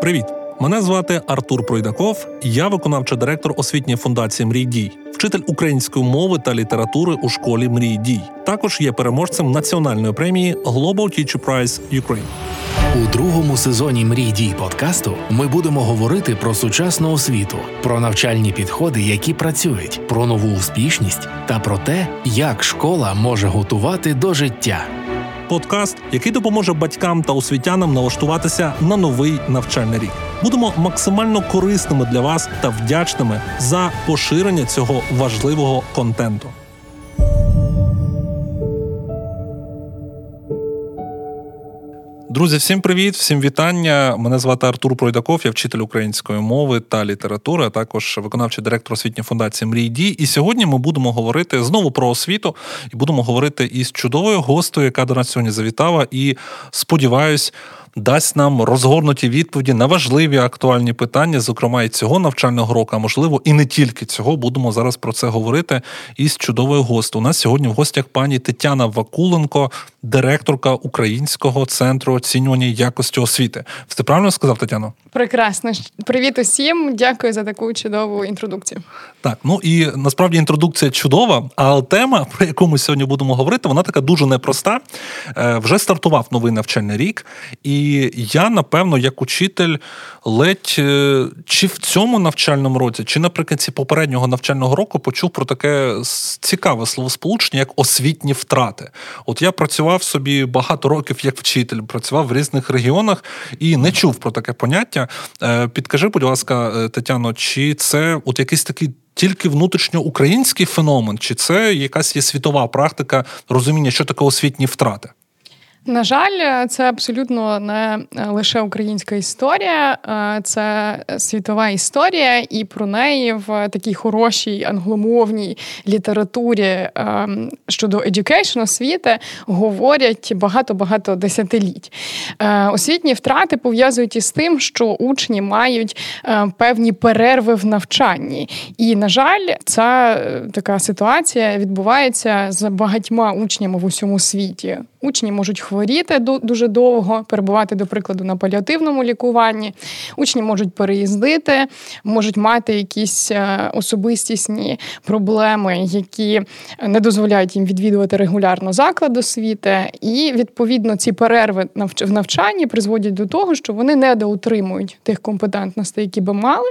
Привіт! Мене звати Артур Пройдаков, я виконавчий директор освітньої фундації Мрій Дій, вчитель української мови та літератури у школі Мрій Дій. Також є переможцем національної премії Global Teacher Prize Ukraine. У другому сезоні Мрій дій подкасту ми будемо говорити про сучасну освіту, про навчальні підходи, які працюють, про нову успішність та про те, як школа може готувати до життя. Подкаст, який допоможе батькам та освітянам налаштуватися на новий навчальний рік. Будемо максимально корисними для вас та вдячними за поширення цього важливого контенту. Друзі, всім привіт, всім вітання. Мене звати Артур Пройдаков, я вчитель української мови та літератури, а також виконавчий директор освітньої фундації Мрій Дій. І сьогодні ми будемо говорити знову про освіту і будемо говорити із чудовою гостею, яка до нас сьогодні завітала. І сподіваюсь, дасть нам розгорнуті відповіді на важливі актуальні питання, зокрема і цього навчального року, а можливо, і не тільки цього. Будемо зараз про це говорити із чудовою гостю. У нас сьогодні в гостях пані Тетяна Вакуленко, директорка Українського центру оцінювання якості освіти. Все правильно сказав Тетяно? Прекрасно. Привіт усім. Дякую за таку чудову інтродукцію. Так, ну і насправді інтродукція чудова, але тема, про яку ми сьогодні будемо говорити, вона така дуже непроста. Е, вже стартував новий навчальний рік, і я, напевно, як учитель, ледь е, чи в цьому навчальному році, чи наприкінці попереднього навчального року почув про таке цікаве словосполучення, як освітні втрати. От я працював собі багато років як вчитель, працював в різних регіонах і не чув про таке поняття. Е, підкажи, будь ласка, Тетяно, чи це от якийсь такий тільки внутрішньоукраїнський феномен, чи це якась є світова практика розуміння, що таке освітні втрати? На жаль, це абсолютно не лише українська історія, це світова історія, і про неї в такій хорошій англомовній літературі ем, щодо education, освіти говорять багато-багато десятиліть. Е, освітні втрати пов'язують із тим, що учні мають е, певні перерви в навчанні. І, на жаль, ця е, така ситуація відбувається з багатьма учнями в усьому світі. Учні можуть хворіти дуже довго, перебувати, до прикладу, на паліативному лікуванні. Учні можуть переїздити, можуть мати якісь е, особистісні проблеми, які не дозволяють їм відвідувати регулярно заклад освіти. І відповідно ці перерви в навчанні призводять до того, що вони недоутримують тих компетентностей, які би мали.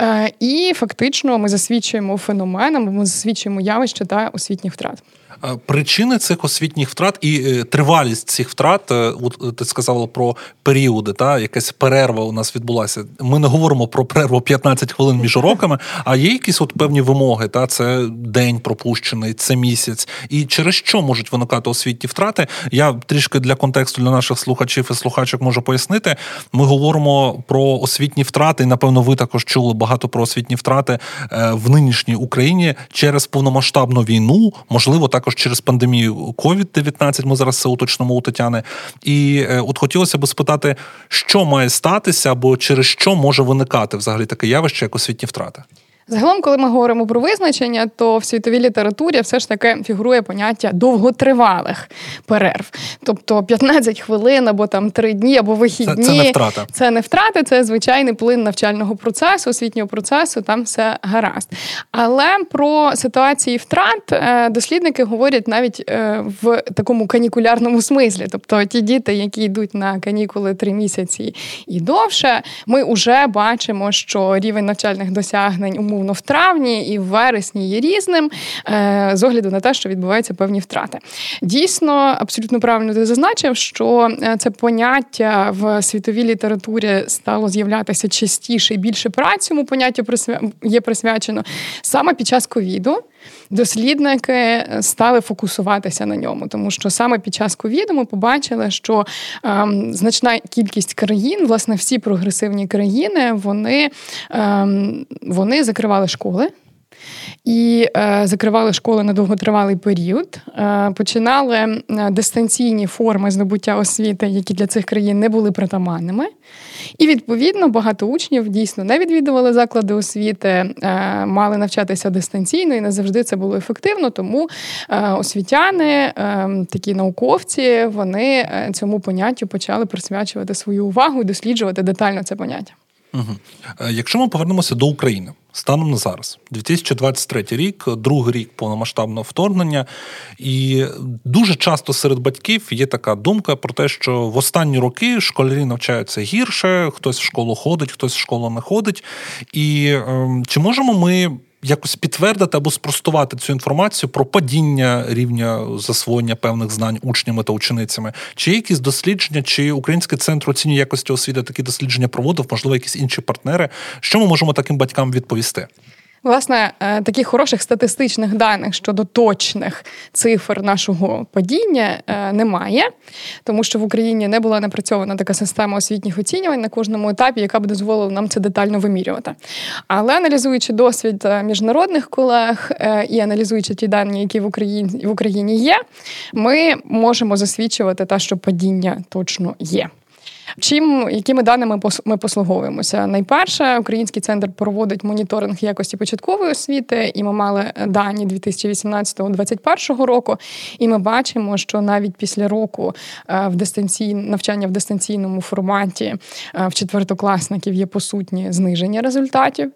Е, і фактично ми засвідчуємо феноменом, ми засвідчуємо явище та освітніх втрат. Е, причини цих освітніх втрат і е, тривалість цих втрат, е, от ти сказала про періоди, та якась перерва у нас відбулася. Ми не говоримо про перерву 15 хвилин між уроками, а є якісь от певні вимоги. Та Це день пропущений, це місяць. І через що можуть виникати освітні втрати? Я трішки для контексту для наших слухачів і слухачок можу пояснити. Ми говоримо про освітні втрати, і напевно, ви також чули багато про освітні втрати в нинішній Україні через повномасштабну війну, можливо, також через пандемію COVID-19, Ми зараз це уточнимо у Тетяни. І е, от хотілося б спитати, що має статися, або через що може виникати взагалі таке явище, як освітні втрати. Загалом, коли ми говоримо про визначення, то в світовій літературі все ж таки фігурує поняття довготривалих перерв. Тобто 15 хвилин або там 3 дні, або вихідні. Це, це не втрата. Це не втрати, це звичайний плин навчального процесу, освітнього процесу, там все гаразд. Але про ситуації втрат е, дослідники говорять навіть е, в такому канікулярному смислі. Тобто ті діти, які йдуть на канікули 3 місяці і довше, ми вже бачимо, що рівень навчальних досягнень умов умовно в травні і в вересні є різним е, з огляду на те, що відбуваються певні втрати. Дійсно, абсолютно правильно ти зазначив, що е, це поняття в світовій літературі стало з'являтися частіше і більше праць цьому поняттю є присвячено саме під час ковіду. Дослідники стали фокусуватися на ньому, тому що саме під час ковіду ми побачили, що ем, значна кількість країн, власне, всі прогресивні країни, вони, ем, вони закривали школи. І е, закривали школи на довготривалий період. Е, починали е, дистанційні форми здобуття освіти, які для цих країн не були притаманними. І відповідно багато учнів дійсно не відвідували заклади освіти, е, мали навчатися дистанційно, і не завжди це було ефективно. Тому е, освітяни, е, такі науковці, вони цьому поняттю почали присвячувати свою увагу і досліджувати детально це поняття. Угу. Якщо ми повернемося до України станом на зараз, 2023 рік, другий рік повномасштабного вторгнення, і дуже часто серед батьків є така думка про те, що в останні роки школярі навчаються гірше, хтось в школу ходить, хтось в школу не ходить. І е, чи можемо ми якось підтвердити або спростувати цю інформацію про падіння рівня засвоєння певних знань учнями та ученицями? Чи є якісь дослідження, чи Український центр оцінює якості освіти такі дослідження проводив, можливо, якісь інші партнери? Що ми можемо таким батькам відповісти? Власне, е, таких хороших статистичних даних щодо точних цифр нашого падіння е, немає, тому що в Україні не була напрацьована така система освітніх оцінювань на кожному етапі, яка б дозволила нам це детально вимірювати. Але аналізуючи досвід е, міжнародних колег і аналізуючи ті дані, які в Україні в Україні є, ми можемо засвідчувати те, що падіння точно є. Чим якими даними ми послуговуємося? Найперше, український центр проводить моніторинг якості початкової освіти, і ми мали дані 2018-2021 року. І ми бачимо, що навіть після року е, в дистанцій... навчання в дистанційному форматі е, в четвертокласників є посутні зниження результатів.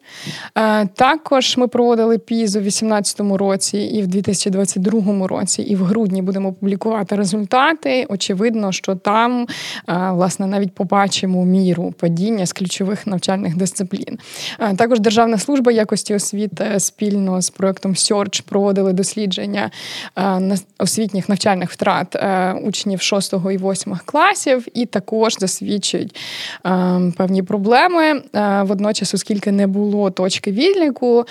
Е, також ми проводили пізу в 2018 році і в 2022 році, і в грудні будемо публікувати результати. Очевидно, що там власне навіть навіть побачимо міру падіння з ключових навчальних дисциплін. Е, також Державна служба якості освіти спільно з проектом Search проводили дослідження е, освітніх навчальних втрат е, учнів 6 і 8 класів, і також засвідчують певні проблеми. Водночас, оскільки не було точки відліку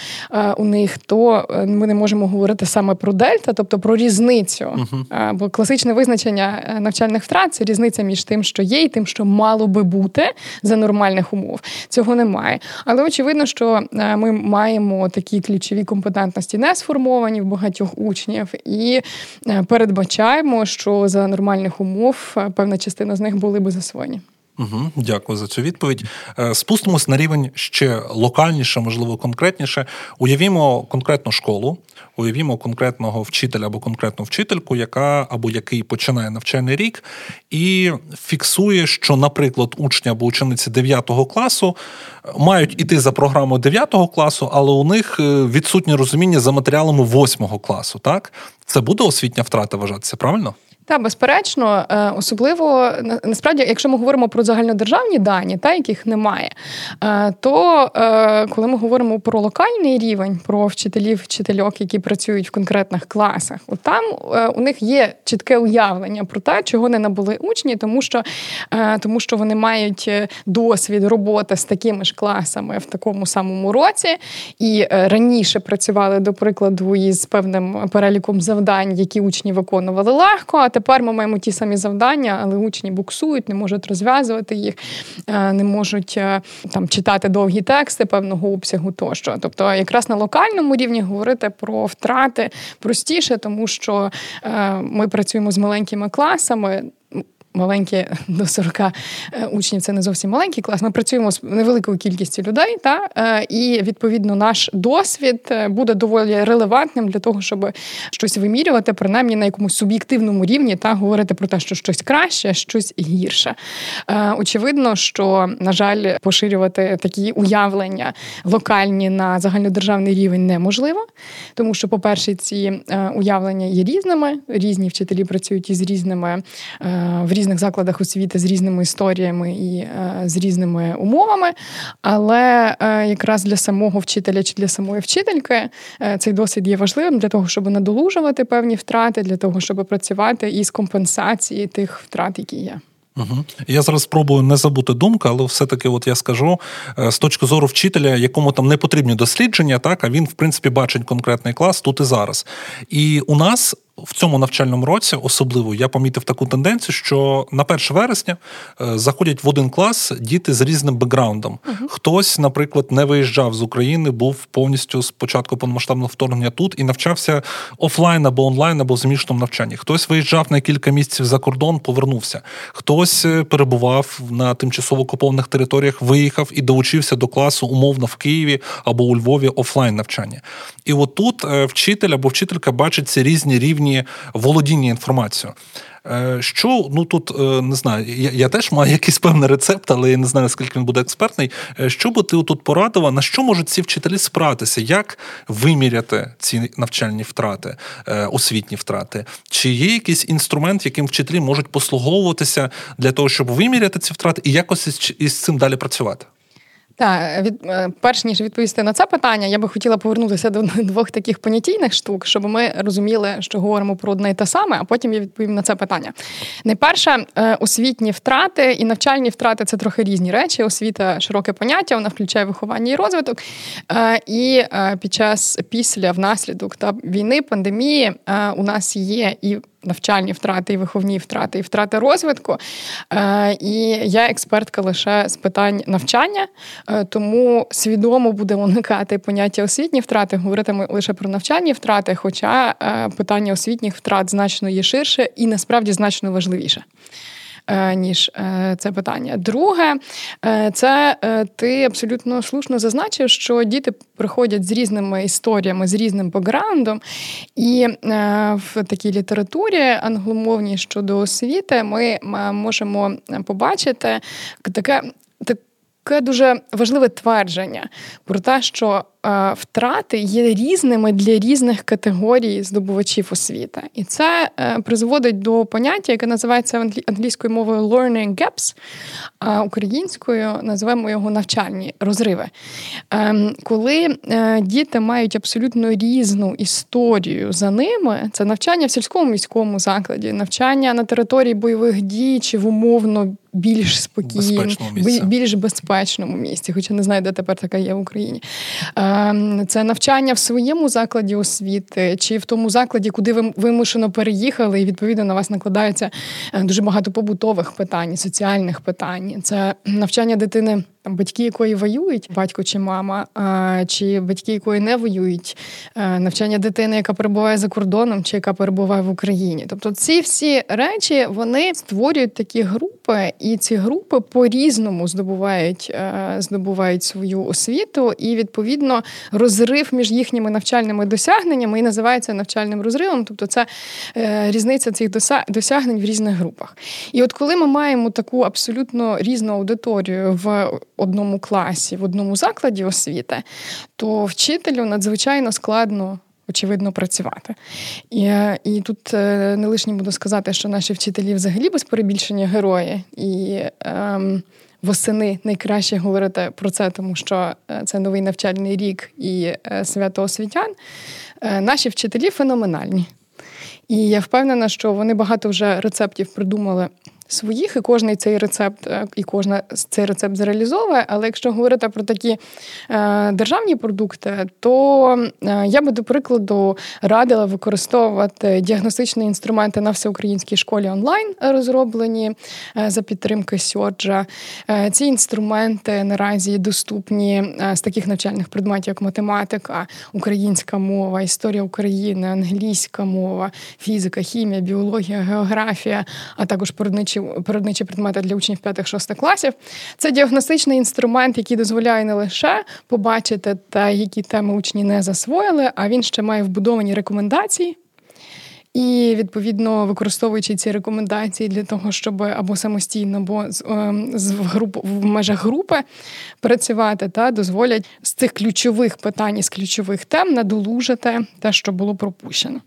у них, то ми не можемо говорити саме про дельта, тобто про різницю. Uh-huh. Бо класичне визначення навчальних втрат це різниця між тим, що є, і тим, що мало би бути за нормальних умов. Цього немає. Але очевидно, що е, ми маємо такі ключові компетентності не сформовані в багатьох учнів, і е, передбачаємо, що за нормальних умов е, певна частина з них були би засвоєні. Угу, Дякую за цю відповідь. Спустимось на рівень ще локальніше, можливо, конкретніше. Уявімо конкретну школу, уявімо конкретного вчителя або конкретну вчительку, яка або який починає навчальний рік, і фіксує, що, наприклад, учні або учениці 9 класу мають іти за програмою 9 класу, але у них е, відсутнє розуміння за матеріалами 8 класу. Так, це буде освітня втрата вважатися, правильно? Та безперечно, е, особливо насправді, якщо ми говоримо про загальнодержавні дані, та яких немає, е, то е, коли ми говоримо про локальний рівень, про вчителів, вчительок, які працюють в конкретних класах, от там у них є чітке уявлення про те, чого не набули учні, тому що тому що вони мають досвід роботи з такими ж класами в такому самому році, і раніше працювали до прикладу із певним переліком завдань, які учні виконували легко. а тепер ми маємо ті самі завдання, але учні буксують, не можуть розв'язувати їх, е, не можуть е, там читати довгі тексти певного обсягу тощо. Тобто, якраз на локальному рівні говорити про втрати простіше, тому що е, ми працюємо з маленькими класами маленькі до 40 е, учнів це не зовсім маленький клас. Ми працюємо з невеликою кількістю людей, та е, і відповідно наш досвід е, буде доволі релевантним для того, щоб щось вимірювати, принаймні на якомусь суб'єктивному рівні, та говорити про те, що щось краще, щось гірше. Очевидно, що на жаль, поширювати такі уявлення локальні на загальнодержавний рівень неможливо, тому що, по-перше, ці уявлення є різними. Різні вчителі працюють із різними в різних закладах освіти з різними історіями і е, з різними умовами. Але е, якраз для самого вчителя чи для самої вчительки е, цей досвід є важливим для того, щоб надолужувати певні втрати, для того, щоб працювати із компенсації тих втрат, які є. Угу. Я зараз спробую не забути думку, але все-таки, от я скажу з точки зору вчителя, якому там не потрібні дослідження, так а він в принципі бачить конкретний клас тут і зараз. І у нас в цьому навчальному році особливо я помітив таку тенденцію, що на 1 вересня е, заходять в один клас діти з різним бекграундом. uh Хтось, наприклад, не виїжджав з України, був повністю з початку повномасштабного вторгнення тут і навчався офлайн або онлайн, або в змішаному навчанні. Хтось виїжджав на кілька місяців за кордон, повернувся. Хтось е, перебував на тимчасово окупованих територіях, виїхав і долучився до класу умовно в Києві або у Львові офлайн навчання. І отут е, вчитель або вчителька бачить ці різні рівні володіння інформацією. Е, що ну тут е, не знаю, я я теж маю якийсь певний рецепт, але я не знаю, наскільки він буде експертний. Що би ти тут порадила, на що можуть ці вчителі спратися? Як виміряти ці навчальні втрати, освітні втрати? Чи є якийсь інструмент, яким вчителі можуть послуговуватися для того, щоб виміряти ці втрати, і якось із цим далі працювати? Так, від е, перш ніж відповісти на це питання, я би хотіла повернутися до двох таких понятійних штук, щоб ми розуміли, що говоримо про одне і те саме, а потім я відповім на це питання. Найперше, е, освітні втрати і навчальні втрати це трохи різні речі. Освіта широке поняття, вона включає виховання і розвиток. Е, і під час після внаслідок та війни, пандемії у нас є і навчальні втрати, і виховні втрати, і втрати розвитку. Е, і я експертка лише з питань навчання, е, тому свідомо буде уникати поняття освітні втрати, говоритиме лише про навчальні втрати, хоча е, питання освітніх втрат значно є ширше і насправді значно важливіше. Е, ніж е, це питання. Друге, е, це ти абсолютно слушно зазначив, що діти приходять з різними історіями, з різним бекграундом, і в такій літературі англомовній щодо освіти ми можемо побачити таке. Таке дуже важливе твердження про те, що втрати є різними для різних категорій здобувачів освіти, і це е, призводить до поняття, яке називається англійською мовою learning gaps, а українською називаємо його навчальні розриви. Ем, коли е, діти мають абсолютно різну історію за ними, це навчання в сільському міському закладі, навчання на території бойових дій чи в умовно. Більш спокійному, більш безпечному місці, хоча не знаю, де тепер така є в Україні. Ем, це навчання в своєму закладі освіти, чи в тому закладі, куди ви вимушено переїхали, і відповідно на вас накладається е, дуже багато побутових питань, соціальних питань. Це навчання дитини там батьки, якої воюють, батько чи мама, чи батьки, якої не воюють, навчання дитини, яка перебуває за кордоном, чи яка перебуває в Україні. Тобто, ці всі речі вони створюють такі групи, і ці групи по-різному здобувають здобувають свою освіту, і відповідно розрив між їхніми навчальними досягненнями і називається навчальним розривом. Тобто, це е, різниця цих досягнень в різних групах. І от коли ми маємо таку абсолютно різну аудиторію в одному класі, в одному закладі освіти, то вчителю надзвичайно складно. Очевидно, працювати. І і тут е, не лишнім буду сказати, що наші вчителі взагалі без перебільшення герої. І ем, восени найкраще говорити про це, тому що е, це новий навчальний рік і е, свято освітян. Наші вчителі феноменальні. І я впевнена, що вони багато вже рецептів придумали своїх, і кожний цей рецепт, е, і кожна цей рецепт зреалізовує. Але якщо говорити про такі е, державні продукти, то е, я би до прикладу радила використовувати діагностичні інструменти на всеукраїнській школі онлайн, розроблені за підтримки Сьорджа. Ці інструменти наразі доступні з таких навчальних предметів, як математика, українська мова, історія України, англійська мова, фізика, хімія, біологія, географія, а також природничі природничі предмети для учнів 5-6 класів. Це діагностичний інструмент, який дозволяє не лише побачити те, які теми учні не засвоїли, а він ще має вбудовані рекомендації. І відповідно використовуючи ці рекомендації для того, щоб або самостійно, або з, ем, в груп в межах групи працювати, та дозволять з цих ключових питань з ключових тем надолужити те, що було пропущено.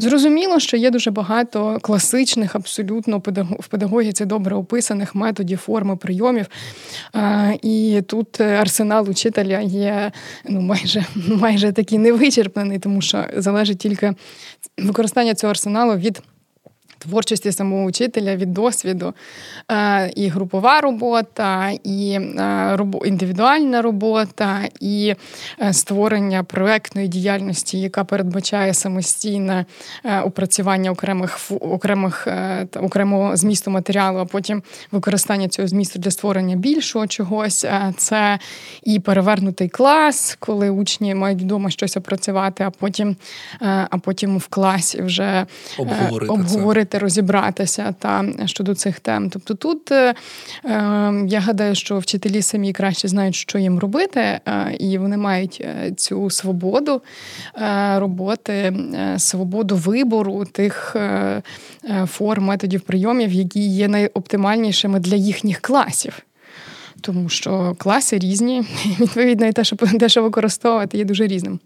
Зрозуміло, що є дуже багато класичних, абсолютно в педагогіці добре описаних методів, форми, прийомів. І тут арсенал учителя є ну, майже майже такий невичерпаний, тому що залежить тільки використання цього арсеналу від творчості самого учителя від досвіду. Е, і групова робота, і е, індивідуальна робота, і е, створення проектної діяльності, яка передбачає самостійне опрацювання окремих окремих окремого змісту матеріалу, а потім використання цього змісту для створення більшого чогось. Це і перевернутий клас, коли учні мають вдома щось опрацювати, а потім а потім в класі вже обговорити, обговорити розібратися та щодо цих тем. Тобто тут е, ем, я гадаю, що вчителі самі краще знають, що їм робити, е, і вони мають е, цю свободу роботи, свободу вибору тих форм, методів прийомів, які є найоптимальнішими для їхніх класів. Тому що класи різні, відповідно, і те, що те, що використовувати, є дуже різним.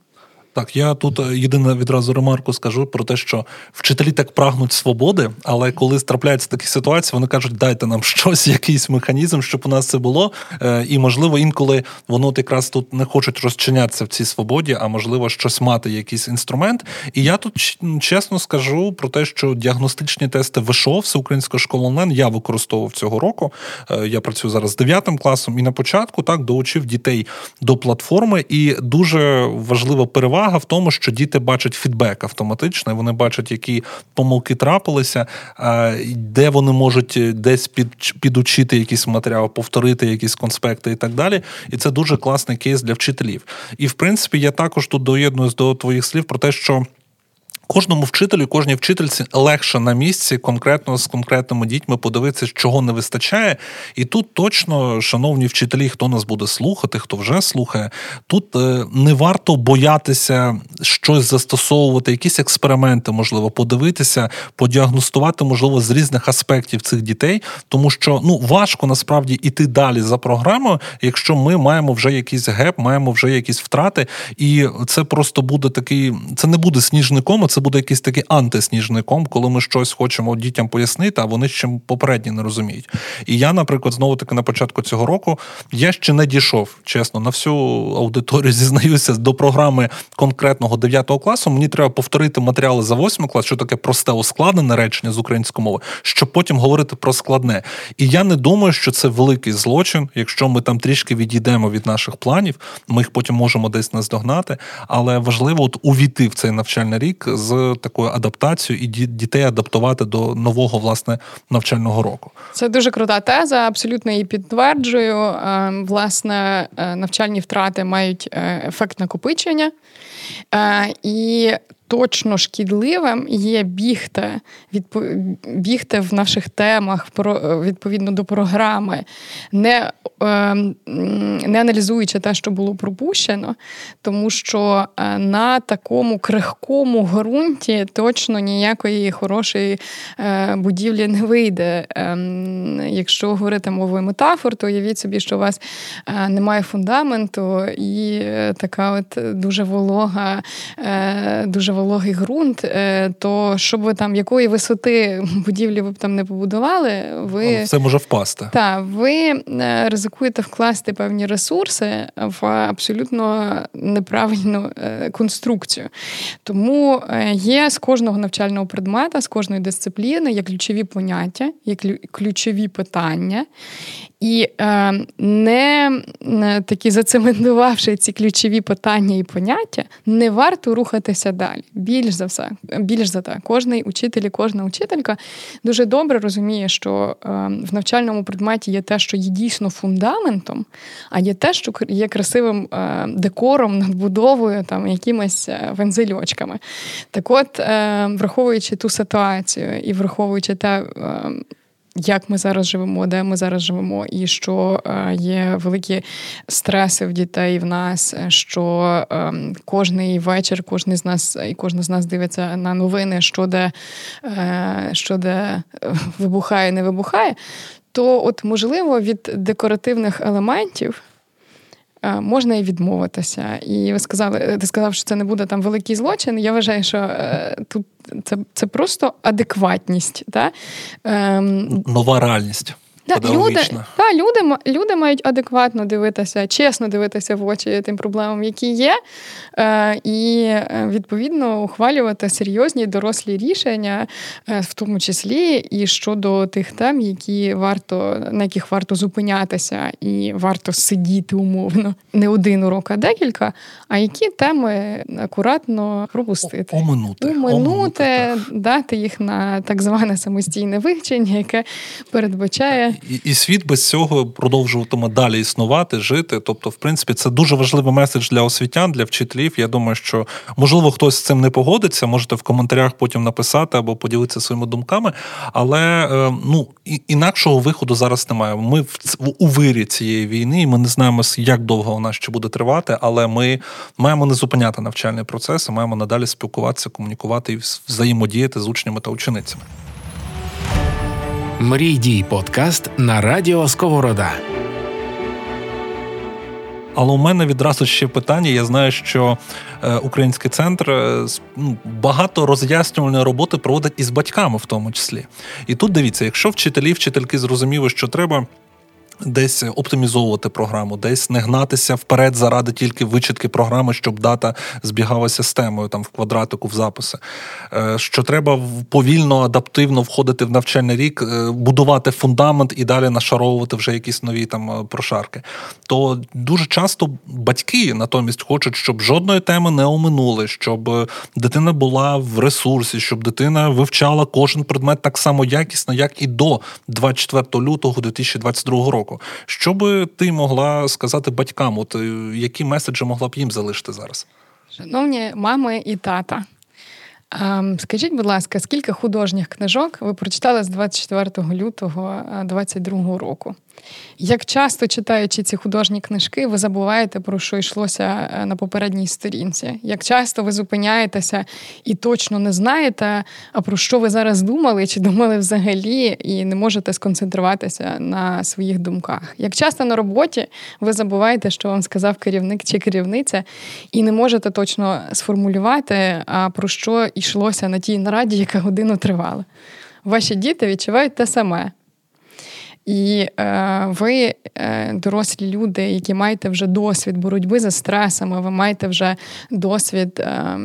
Так, я тут е, єдине відразу ремарку скажу про те, що вчителі так прагнуть свободи, але коли трапляються такі ситуації, вони кажуть, дайте нам щось, якийсь механізм, щоб у нас це було. Е, і можливо, інколи воно от якраз тут не хочуть розчинятися в цій свободі, а можливо, щось мати, якийсь інструмент. І я тут чесно скажу про те, що діагностичні тести ВШО, Всеукраїнська школа онлайн, я використовував цього року. Е, я працюю зараз з 9 класом, і на початку так доучив дітей до платформи, і дуже важлива перевага перевага в тому, що діти бачать фідбек автоматично, вони бачать, які помилки трапилися, де вони можуть десь під, підучити якийсь матеріал, повторити якісь конспекти і так далі. І це дуже класний кейс для вчителів. І в принципі, я також тут доєднуюсь до твоїх слів про те, що. Кожному вчителю, кожній вчительці легше на місці, конкретно з конкретними дітьми подивитися, чого не вистачає. І тут точно, шановні вчителі, хто нас буде слухати, хто вже слухає, тут е, не варто боятися щось застосовувати, якісь експерименти, можливо, подивитися, подіагностувати, можливо, з різних аспектів цих дітей, тому що ну важко насправді іти далі за програмою, якщо ми маємо вже якийсь геп, маємо вже якісь втрати, і це просто буде такий, це не буде сніжником це буде якийсь такий антисніжний ком, коли ми щось хочемо дітям пояснити, а вони ще попередні не розуміють. І я, наприклад, знову таки на початку цього року я ще не дійшов, чесно, на всю аудиторію зізнаюся до програми конкретного 9 класу. Мені треба повторити матеріали за 8 клас, що таке просте ускладнене речення з української мови, щоб потім говорити про складне. І я не думаю, що це великий злочин, якщо ми там трішки відійдемо від наших планів, ми їх потім можемо десь наздогнати. Але важливо от увійти в цей навчальний рік з такою адаптацією і дітей адаптувати до нового власне навчального року. Це дуже крута теза. Абсолютно її підтверджую. Ем, власне, е, навчальні втрати мають е, ефект накопичення. Е, і точно шкідливим є бігти, відпо... бігти в наших темах про відповідно до програми, не е, не аналізуючи те, що було пропущено, тому що е, на такому крихкому ґрунті точно ніякої хорошої е, будівлі не вийде. Ем, якщо говорити мовою метафор, то уявіть собі, що у вас е, немає фундаменту і така от дуже волога, дуже вологий ґрунт, е, то щоб ви там якої висоти будівлі ви б там не побудували, ви все може впасти. Так, ви е, ризикуєте вкласти певні ресурси в абсолютно неправильну е, конструкцію. Тому є з кожного навчального предмета, з кожної дисципліни є ключові поняття, є ключові питання. І е, не такі зацементувавши ці ключові питання і поняття, не варто рухатися далі. Більш за все, більш за те, кожний учитель і кожна учителька дуже добре розуміє, що е, в навчальному предметі є те, що є дійсно фундаментом, а є те, що є красивим е, декором, надбудовою, там якимись е, вензельочками. Так, от, е, враховуючи ту ситуацію і враховуючи те. Е, як ми зараз живемо, де ми зараз живемо, і що е, є великі стреси в дітей в нас, що ем, кожний вечір, кожен з нас і кожна з нас дивиться на новини, що де, е, що де вибухає, не вибухає. То, от, можливо, від декоративних елементів Е, можна і відмовитися. І ви сказали, ти сказав, що це не буде там великий злочин. Я вважаю, що е, тут це це просто адекватність. Та? Ем, Нова реальність. Да, люди, та, люди, люди мають адекватно дивитися, чесно дивитися в очі тим проблемам, які є, е, і е, відповідно ухвалювати серйозні дорослі рішення, е, в тому числі і щодо тих тем, які варто на яких варто зупинятися, і варто сидіти умовно не один урок, а декілька. А які теми акуратно пропустити, оминути, оминути, дати їх на так зване самостійне вивчення, яке передбачає і, і світ без цього продовжуватиме далі існувати, жити. Тобто, в принципі, це дуже важливий меседж для освітян, для вчителів. Я думаю, що можливо хтось з цим не погодиться. Можете в коментарях потім написати або поділитися своїми думками. Але е, ну інакшого виходу зараз немає. Ми в у вирі цієї війни, і ми не знаємо, як довго вона ще буде тривати, але ми маємо не зупиняти навчальний процес, і маємо надалі спілкуватися, комунікувати і взаємодіяти з учнями та ученицями. Мрій дій подкаст на радіо Сковорода. Але у мене відразу ще питання. Я знаю, що е, український центр е, ну, багато роз'яснювальної роботи проводить із батьками, в тому числі. І тут дивіться, якщо вчителі, вчительки зрозуміли, що треба Десь оптимізовувати програму, десь не гнатися вперед заради тільки вичитки програми, щоб дата збігалася з темою там в квадратику в записи. Е, що треба повільно, адаптивно входити в навчальний рік, е, будувати фундамент і далі нашаровувати вже якісь нові там е, прошарки. То дуже часто батьки натомість хочуть, щоб жодної теми не оминули, щоб дитина була в ресурсі, щоб дитина вивчала кожен предмет так само якісно, як і до 24 лютого 2022 року року. Що би ти могла сказати батькам? От е, які меседжі могла б їм залишити зараз? Шановні мами і тата. Ем, скажіть, будь ласка, скільки художніх книжок ви прочитали з 24 лютого 2022 року? Як часто читаючи ці художні книжки, ви забуваєте, про що йшлося е, на попередній сторінці? Як часто ви зупиняєтеся і точно не знаєте, а про що ви зараз думали, чи думали взагалі, і не можете сконцентруватися на своїх думках? Як часто на роботі ви забуваєте, що вам сказав керівник чи керівниця, і не можете точно сформулювати, а про що йшлося на тій нараді, яка годину тривала? Ваші діти відчувають те саме. І е, ви, е, дорослі люди, які маєте вже досвід боротьби за стресами, ви маєте вже досвід е,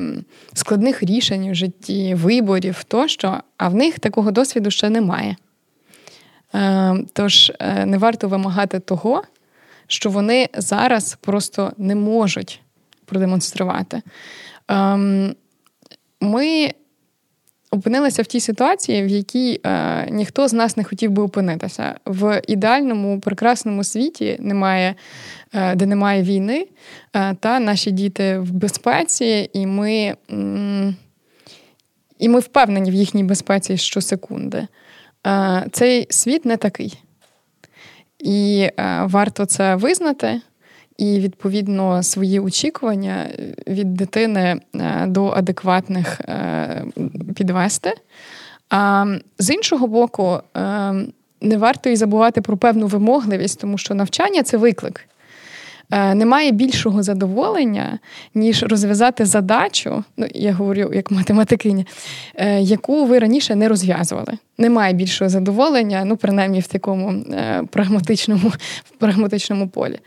складних рішень у житті, виборів тощо, а в них такого досвіду ще немає. Е, Тож не варто вимагати того, що вони зараз просто не можуть продемонструвати. Е, ми опинилися в тій ситуації, в якій е, ніхто з нас не хотів би опинитися. В ідеальному, прекрасному світі немає, е, де немає війни, е, та наші діти в безпеці, і ми, м- і ми впевнені в їхній безпеці щосекунди. Е, Цей світ не такий. І е, варто це визнати і відповідно свої очікування від дитини е, до адекватних е, підвести. А з іншого боку, е, не варто і забувати про певну вимогливість, тому що навчання це виклик. Немає більшого задоволення, ніж розв'язати задачу, ну я говорю як математикиня, яку ви раніше не розв'язували. Немає більшого задоволення, ну принаймні в такому прагматичному, в прагматичному полі.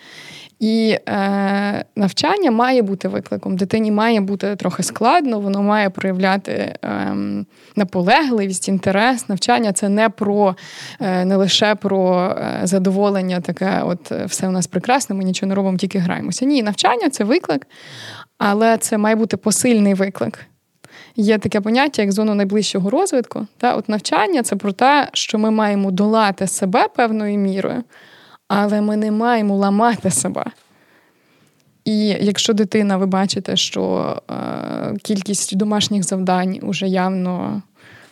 І е, навчання має бути викликом. Дитині має бути трохи складно, воно має проявляти е, наполегливість, інтерес. Навчання це не про е, не лише про е, задоволення, таке, от е, все у нас прекрасно, ми нічого не робимо, тільки граємося. Ні, навчання це виклик, але це має бути посильний виклик. Є таке поняття, як зона найближчого розвитку. Та от навчання це про те, що ми маємо долати себе певною мірою але ми не маємо ламати себе. І якщо дитина, ви бачите, що е, кількість домашніх завдань уже явно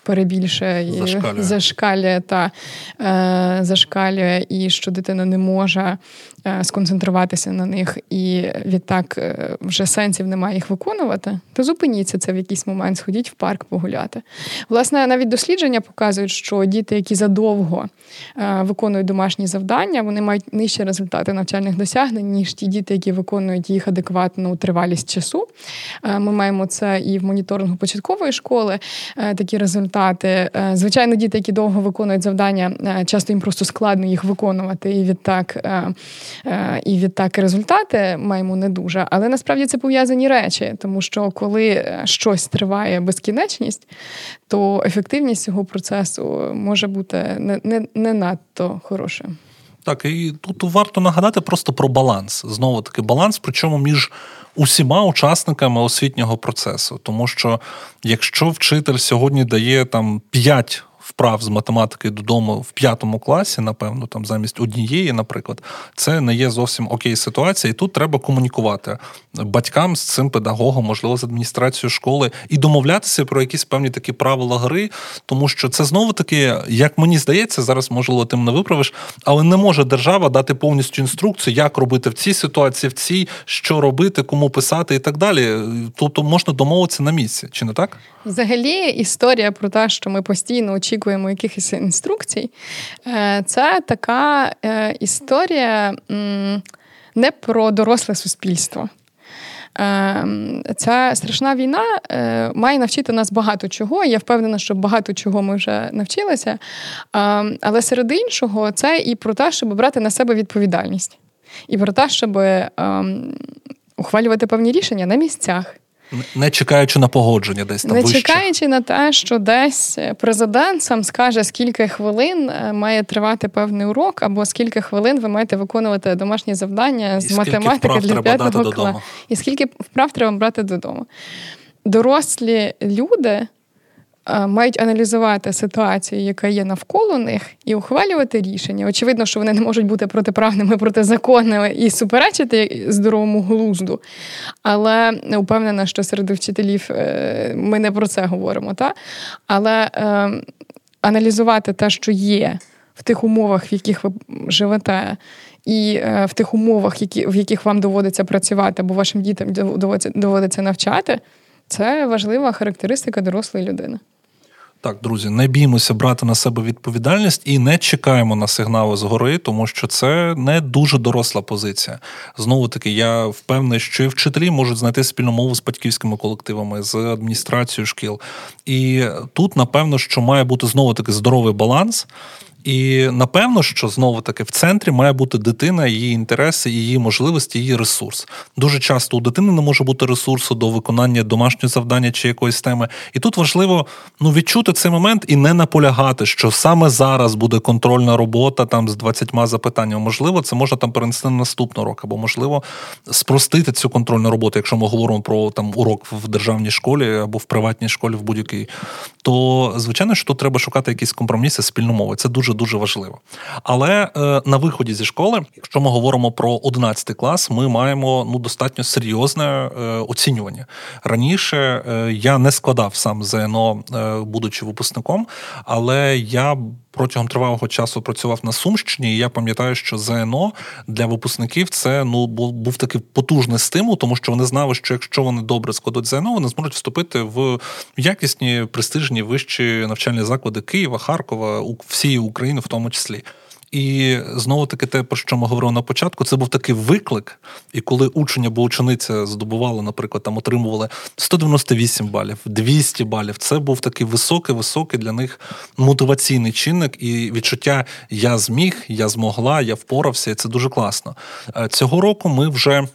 перебільшує зашкалює. зашкалює та е, зашкалює, і що дитина не може сконцентруватися на них, і відтак е, вже сенсів немає їх виконувати, то зупиніться це в якийсь момент, сходіть в парк погуляти. Власне, навіть дослідження показують, що діти, які задовго е, виконують домашні завдання, вони мають нижчі результати навчальних досягнень, ніж ті діти, які виконують їх адекватно у тривалість часу. Е, ми маємо це і в моніторингу початкової школи, такі результати. Звичайно, діти, які довго виконують завдання, часто їм просто складно їх виконувати, і відтак і відтак результати маємо не дуже. Але насправді це пов'язані речі, тому що коли щось триває безкінечність, то ефективність цього процесу може бути не, не, не надто хорошою. Так, і тут варто нагадати просто про баланс. Знову таки, баланс, причому між усіма учасниками освітнього процесу. Тому що якщо вчитель сьогодні дає там 5 вправ з математики додому в п'ятому класі, напевно, там замість однієї, наприклад, це не є зовсім окей ситуація, і тут треба комунікувати батькам з цим педагогом, можливо, з адміністрацією школи, і домовлятися про якісь певні такі правила гри, тому що це знову таки, як мені здається, зараз можливо тим не виправиш, але не може держава дати повністю інструкцію, як робити в цій ситуації, в цій, що робити, кому писати і так далі. Тобто можна домовитися на місці, чи не так? Взагалі, історія про те, що ми постійно очікуємо якихось інструкцій, е, це така е, історія не про доросле суспільство. Е, ця страшна війна має навчити нас багато чого. Я впевнена, що багато чого ми вже навчилися. Але серед іншого, це і про те, щоб брати на себе відповідальність, і про те, щоб ем, ухвалювати певні рішення на місцях. Не чекаючи на погодження, десь там не вище. чекаючи на те, що десь президент сам скаже, скільки хвилин е, має тривати певний урок, або скільки хвилин ви маєте виконувати домашні завдання і з математики для п'ятого класу. І скільки вправ треба брати додому. Дорослі люди мають аналізувати ситуацію, яка є навколо них, і ухвалювати рішення. Очевидно, що вони не можуть бути протиправними, протизаконними і суперечити здоровому глузду. Але впевнена, що серед вчителів е, ми не про це говоримо. Та? Але е, аналізувати те, що є в тих умовах, в яких ви живете. І е, в тих умовах, які, в яких вам доводиться працювати, або вашим дітям доводиться навчати, це важлива характеристика дорослої людини. Так, друзі, не біймося брати на себе відповідальність і не чекаємо на сигнали згори, тому що це не дуже доросла позиція. Знову таки, я впевнений, що і вчителі можуть знайти спільну мову з батьківськими колективами, з адміністрацією шкіл. І тут, напевно, що має бути знову таки здоровий баланс. І напевно, що знову таки в центрі має бути дитина, її інтереси, її можливості, її ресурс. Дуже часто у дитини не може бути ресурсу до виконання домашнього завдання чи якоїсь теми. І тут важливо ну відчути цей момент і не наполягати, що саме зараз буде контрольна робота там з 20 запитаннями. Можливо, це можна там перенести на наступний рок, або можливо спростити цю контрольну роботу, якщо ми говоримо про там урок в державній школі або в приватній школі в будь-якій. То звичайно, що тут треба шукати якісь компроміси спільну мову. Це дуже дуже дуже важливо. Але е, на виході зі школи, якщо ми говоримо про 11 клас, ми маємо ну достатньо серйозне е, оцінювання. Раніше е, я не складав сам ЗНО, е, будучи випускником, але я. Протягом тривалого часу працював на Сумщині, і я пам'ятаю, що ЗНО для випускників це ну був, такий потужний стимул, тому що вони знали, що якщо вони добре складуть ЗНО, вони зможуть вступити в якісні престижні вищі навчальні заклади Києва, Харкова, всієї України, в тому числі. І знову таки, те, про що ми говорили на початку, це був такий виклик. І коли учень або учениця здобували, наприклад, там отримували 198 балів, 200 балів, це був такий високий, високий для них мотиваційний чинник і відчуття Я зміг, я змогла, я впорався, і це дуже класно. Е, цього року ми вже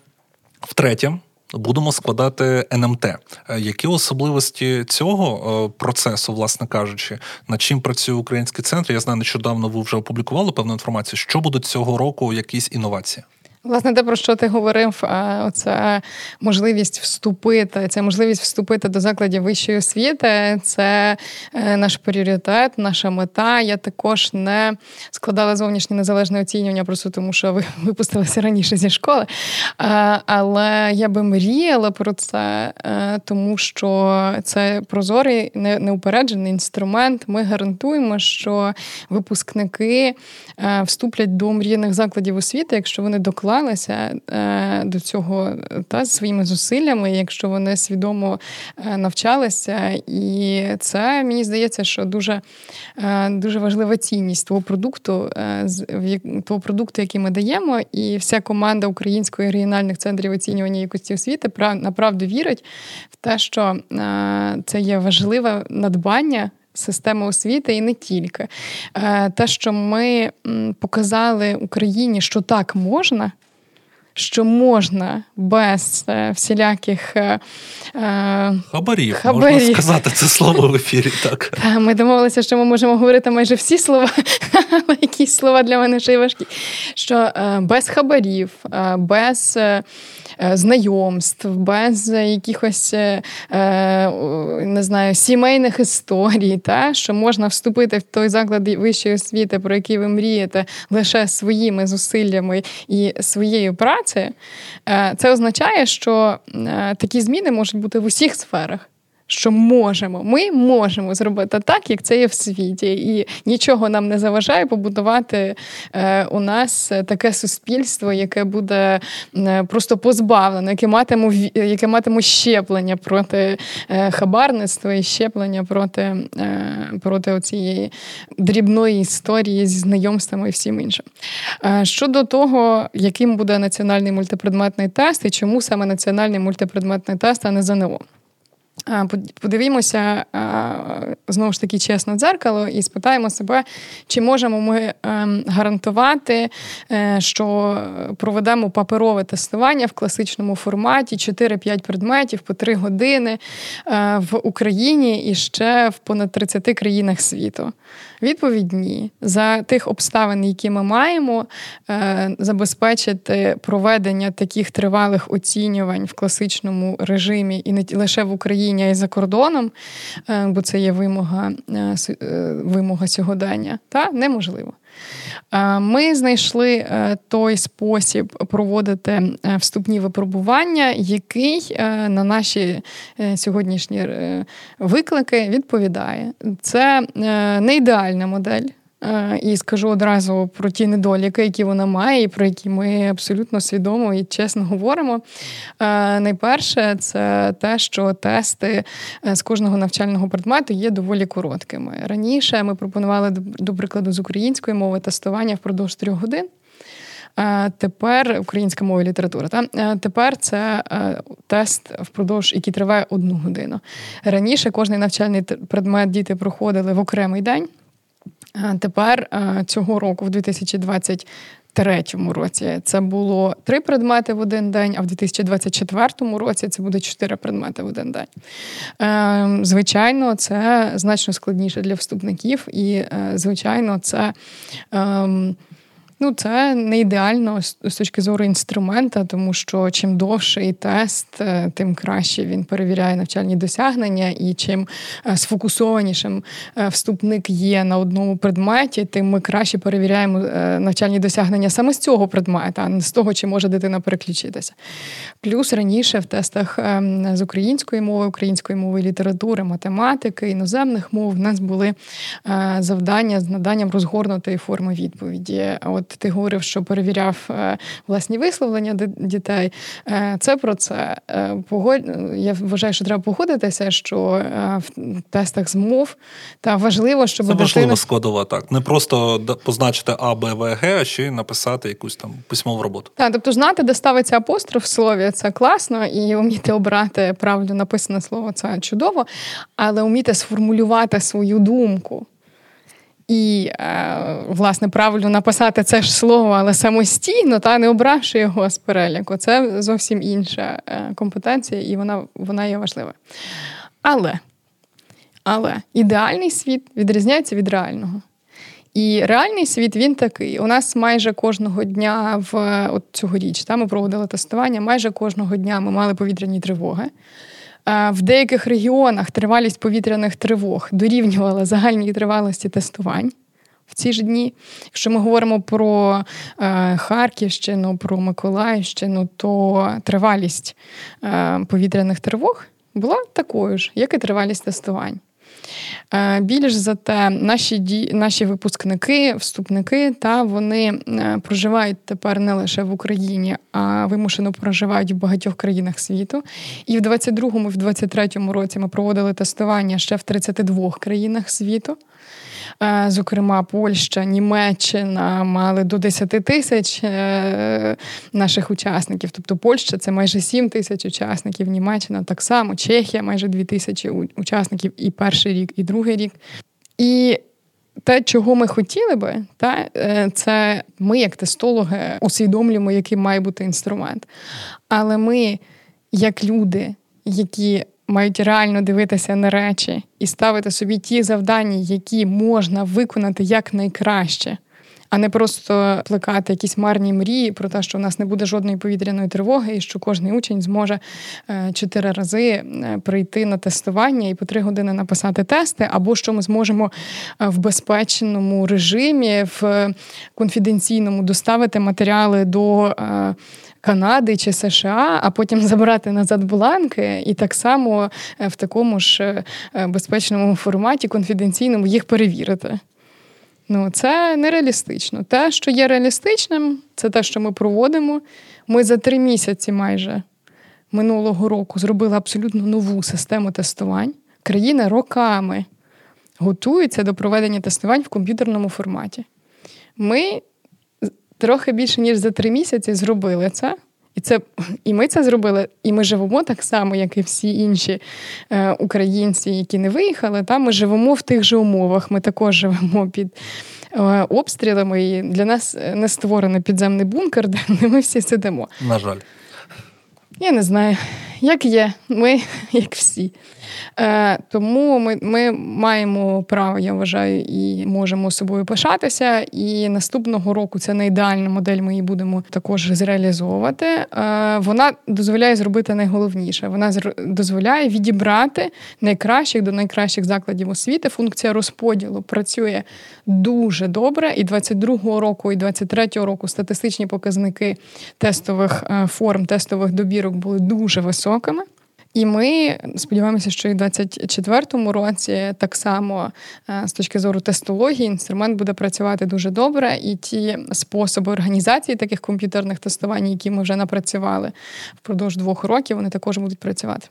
втретє будемо складати НМТ. Е, які особливості цього е, процесу, власне кажучи, над чим працює український центр? Я знаю, нещодавно ви вже опублікували певну інформацію. Що будуть цього року якісь інновації? Власне, те, про що ти говорив, це можливість вступити, це можливість вступити до закладів вищої освіти, це е, наш пріоритет, наша мета. Я також не складала зовнішнє незалежне оцінювання, просто тому що ви випустилися раніше зі школи. Але я би мріяла про це, е, тому що це прозорий, неупереджений інструмент. Ми гарантуємо, що випускники е, вступлять до мрійних закладів освіти, якщо вони докладуть готувалися е, до цього та своїми зусиллями, якщо вони свідомо е, навчалися. І це мені здається, що дуже е, дуже важлива цінність того продукту, того продукту, який ми даємо, і вся команда української регіональних центрів оцінювання якості освіти направду вірить в те, що це є важливе надбання системи освіти і не тільки. Те, що ми показали Україні, що так можна що можна без е, всіляких е, е хабарів, хабарів, можна сказати це слово в ефірі. Так Та, ми домовилися, що ми можемо говорити майже всі слова, але якісь слова для мене ще й важкі. Що е, без хабарів, е, без е, знайомств, без якихось не знаю, сімейних історій, та, що можна вступити в той заклад вищої освіти, про який ви мрієте, лише своїми зусиллями і своєю працею праці, е, це означає, що е, такі зміни можуть бути в усіх сферах що можемо. Ми можемо зробити так, як це є в світі, і нічого нам не заважає побудувати е, у нас таке суспільство, яке буде е, просто позбавлено, яке матиме яке матиме щеплення проти е, хабарництва і щеплення проти проти цієї дрібної історії зі знайомствами і всім іншим. Щодо того, яким буде національний мультипредметний тест і чому саме національний мультипредметний тест, а не ЗНО. Подивімося знову ж таки чесно дзеркало і спитаємо себе, чи можемо ми ем, гарантувати, е, що проведемо паперове тестування в класичному форматі 4-5 предметів по 3 години е, в Україні і ще в понад 30 країнах світу. Відповідь ні. За тих обставин, які ми маємо, е, забезпечити проведення таких тривалих оцінювань в класичному режимі і не лише в Україні, а й за кордоном, е, бо це є вимога е, вимога сьогодення, та неможливо. Ми знайшли той спосіб проводити вступні випробування, який на наші сьогоднішні виклики відповідає. Це не ідеальна модель. І скажу одразу про ті недоліки, які вона має, і про які ми абсолютно свідомо і чесно говоримо. Найперше, це те, що тести з кожного навчального предмету є доволі короткими. Раніше ми пропонували, до прикладу, з української мови тестування впродовж трьох годин. Тепер українська мова і література. Та тепер це тест впродовж, який триває одну годину. Раніше кожний навчальний предмет діти проходили в окремий день. Тепер цього року, в 2023 році це було три предмети в один день, а в 2024 році це буде чотири предмети в один день. Ем, звичайно, це значно складніше для вступників, і, е, звичайно, це. Ну, це не ідеально з точки зору інструмента, тому що чим довший тест, е, тим краще він перевіряє навчальні досягнення, і чим е, сфокусованішим е, вступник є на одному предметі, тим ми краще перевіряємо навчальні досягнення саме з цього предмета, а не з того, чи може дитина переключитися. Плюс раніше в тестах з української мови, української мови літератури, математики, іноземних мов в нас були завдання з наданням розгорнутої форми відповіді. От От ти говорив, що перевіряв е, власні висловлення дітей. Е, це про це. Е, я вважаю, що треба погодитися, що в тестах з мов та важливо, щоб це дитина... важливо складова так. Не просто позначити А, Б, В, Г, а ще й написати якусь там письмову роботу. Так, тобто знати, де ставиться апостроф в слові, це класно, і вміти обрати правильно написане слово це чудово, але вміти сформулювати свою думку. І, е, власне, правильно написати це ж слово, але самостійно, та не обравши його з переліку. Це зовсім інша е, компетенція, і вона вона є важлива. Але але ідеальний світ відрізняється від реального. І реальний світ він такий. У нас майже кожного дня в от цьогоріч та, ми проводили тестування, майже кожного дня ми мали повітряні тривоги. В деяких регіонах тривалість повітряних тривог дорівнювала загальній тривалості тестувань. В ці ж дні, якщо ми говоримо про е, Харківщину, про Миколаївщину, то тривалість е, повітряних тривог була такою ж, як і тривалість тестувань. Е, більш за те, наші ді... наші випускники, вступники, та вони е, проживають тепер не лише в Україні, а вимушено проживають в багатьох країнах світу. І в 22-му, в 23-му році ми проводили тестування ще в 32 країнах світу. Е, зокрема, Польща, Німеччина мали до 10 тисяч е, наших учасників. Тобто Польща це майже 7 тисяч учасників, Німеччина так само, Чехія майже 2 тисячі учасників. І перший рік, і другий рік. І те, чого ми хотіли би, та, е, це ми, як тестологи, усвідомлюємо, який має бути інструмент. Але ми, як люди, які мають реально дивитися на речі і ставити собі ті завдання, які можна виконати якнайкраще, а не просто плекати якісь марні мрії про те, що в нас не буде жодної повітряної тривоги, і що кожний учень зможе е, чотири рази е, прийти на тестування і по три години написати тести, або що ми зможемо е, в безпечному режимі, в конфіденційному доставити матеріали до. Канади чи США, а потім забрати назад бланки, і так само в такому ж безпечному форматі конфіденційному їх перевірити. Ну, це нереалістично. Те, що є реалістичним, це те, що ми проводимо. Ми за три місяці майже минулого року зробили абсолютно нову систему тестувань. Країна роками готується до проведення тестувань в комп'ютерному форматі. Ми трохи більше, ніж за три місяці, зробили це. І це і ми це зробили, і ми живемо так само, як і всі інші е, українці, які не виїхали. Та ми живемо в тих же умовах. Ми також живемо під е, обстрілами. І для нас е, не створений підземний бункер, де ми всі сидимо. На жаль. Я не знаю, як є, ми як всі. Е, Тому ми ми маємо право, я вважаю, і можемо собою пишатися. І наступного року це не ідеальна модель. Ми її будемо також зреалізовувати. Е, Вона дозволяє зробити найголовніше. Вона дозволяє відібрати найкращих до найкращих закладів освіти. Функція розподілу працює дуже добре. І 22-го року, і 23-го року статистичні показники тестових е, форм, тестових добірок були дуже високими. І ми сподіваємося, що і в 2024 році так само е, з точки зору тестології інструмент буде працювати дуже добре, і ті способи організації таких комп'ютерних тестувань, які ми вже напрацювали впродовж двох років, вони також будуть працювати.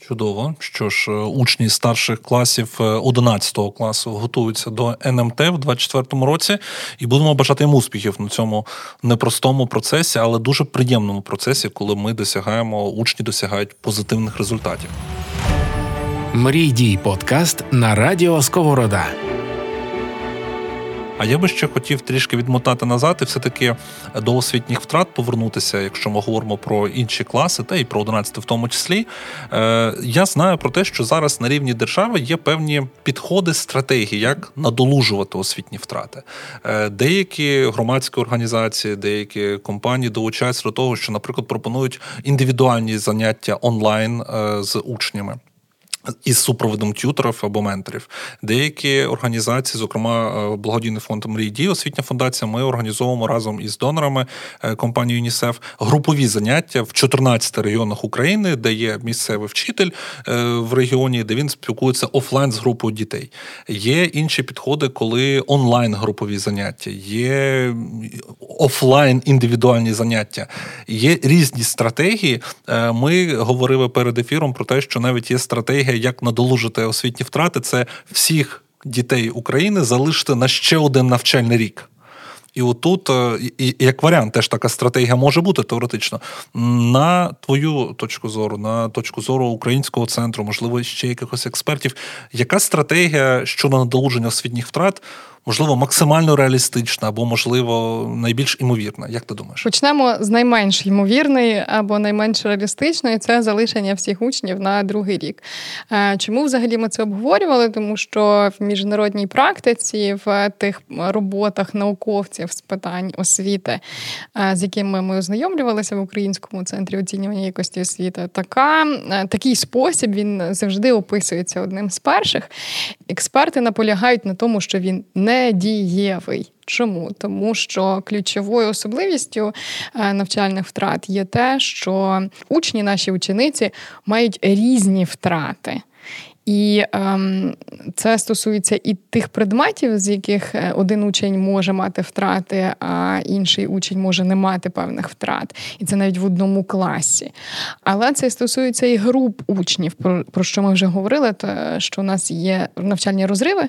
Чудово, що ж, е, учні старших класів 11 е, класу готуються до НМТ в 24-му році, і будемо бажати їм успіхів на цьому непростому процесі, але дуже приємному процесі, коли ми досягаємо, учні досягають позитивних результатів. Мрій дій подкаст на радіо Сковорода. А я би ще хотів трішки відмотати назад і все-таки до освітніх втрат повернутися, якщо ми говоримо про інші класи, та й про 11 в тому числі. Е, я знаю про те, що зараз на рівні держави є певні підходи, стратегії, як надолужувати освітні втрати. Е, деякі громадські організації, деякі компанії долучаються до того, що, наприклад, пропонують індивідуальні заняття онлайн е, з учнями із супроводом тюторів або менторів. Деякі організації, зокрема е, благодійний фонд «Мрій дій», освітня фундація, ми організовуємо разом із донорами е, компанії ЮНІСЕФ групові заняття в 14 регіонах України, де є місцевий вчитель е, в регіоні, де він спілкується офлайн з групою дітей. Є інші підходи, коли онлайн групові заняття, є офлайн індивідуальні заняття, є різні стратегії. Ми говорили перед ефіром про те, що навіть є стратегія як надолужити освітні втрати, це всіх дітей України залишити на ще один навчальний рік. І отут, е, і, як варіант, теж така стратегія може бути теоретично. На твою точку зору, на точку зору українського центру, можливо, ще якихось експертів, яка стратегія щодо надолуження освітніх втрат можливо, максимально реалістична або, можливо, найбільш імовірна. Як ти думаєш? Почнемо з найменш ймовірної або найменш реалістичної це залишення всіх учнів на другий рік. Е, чому взагалі ми це обговорювали? Тому що в міжнародній практиці, в тих роботах науковців з питань освіти, е, з якими ми ознайомлювалися в Українському центрі оцінювання якості освіти, така, е, такий спосіб він завжди описується одним з перших. Експерти наполягають на тому, що він не недієвий. Чому? Тому що ключовою особливістю е, навчальних втрат є те, що учні, наші учениці мають різні втрати. І ем, це стосується і тих предметів, з яких е, один учень може мати втрати, а інший учень може не мати певних втрат. І це навіть в одному класі. Але це стосується і груп учнів, про, про що ми вже говорили, то що у нас є навчальні розриви,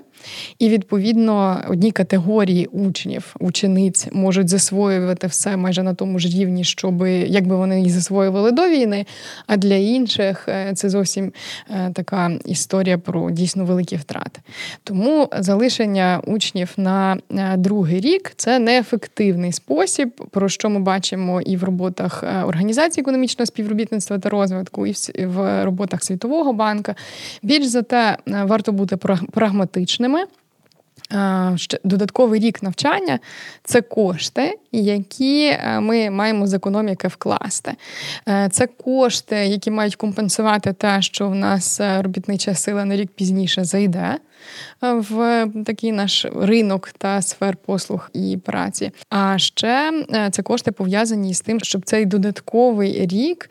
і відповідно одні категорії учнів, учениць можуть засвоювати все майже на тому ж рівні, щоб якби вони їх засвоювали до війни. А для інших е, це зовсім е, така історія історія про дійсно великі втрати. Тому залишення учнів на другий рік це неефективний спосіб, про що ми бачимо і в роботах організації економічного співробітництва та розвитку, і в роботах Світового банка. Більш за те, варто бути прагматичними. Додатковий рік навчання це кошти, які е, ми маємо з економіки вкласти. Е, це кошти, які мають компенсувати те, що в нас е, робітнича сила на рік пізніше зайде в такий наш ринок та сфер послуг і праці. А ще це кошти пов'язані з тим, щоб цей додатковий рік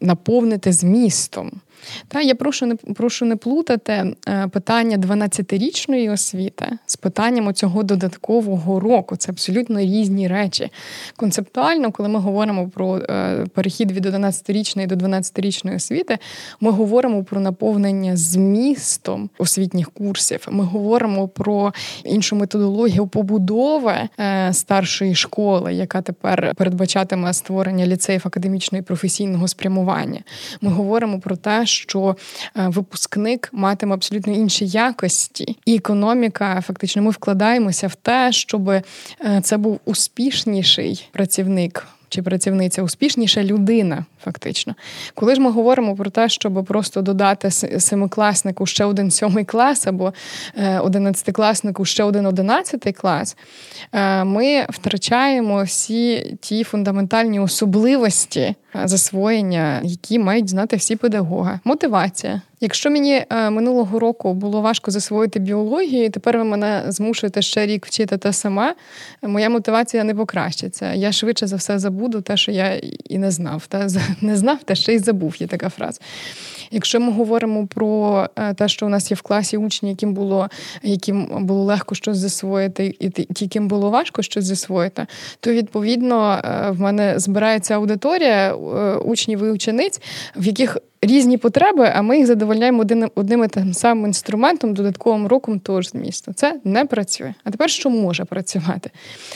наповнити змістом. Та я прошу не прошу не плутати е, питання 12-річної освіти з питанням цього додаткового року. Це абсолютно різні речі. Концептуально, коли ми говоримо про е, перехід від 11-річної до 12-річної освіти, ми говоримо про наповнення змістом освітніх курсів. Ми говоримо про іншу методологію побудови е, старшої школи, яка тепер передбачатиме створення ліцеїв академічного і професійного спрямування. Ми говоримо про те, що е, випускник матиме абсолютно інші якості, і економіка фактично ми вкладаємося в те, щоб е, це був успішніший працівник чи працівниця успішніша людина, фактично. Коли ж ми говоримо про те, щоб просто додати семикласнику ще один сьомий клас або е, одинадцятикласнику ще один одинадцятий клас, е, ми втрачаємо всі ті фундаментальні особливості е, засвоєння, які мають знати всі педагоги. Мотивація. Якщо мені минулого року було важко засвоїти біологію, тепер ви мене змушуєте ще рік вчити те саме, моя мотивація не покращиться. Я швидше за все забуду те, що я і не знав. Та не знав, та ще й забув. Є така фраза. Якщо ми говоримо про е, те, що у нас є в класі учні, яким було яким було легко щось засвоїти, і ті, яким було важко щось засвоїти, то відповідно е, в мене збирається аудиторія е, учнів і учениць, в яких різні потреби, а ми їх задовольняємо одним одним і тим самим інструментом, додатковим роком того ж змісту. Це не працює. А тепер що може працювати?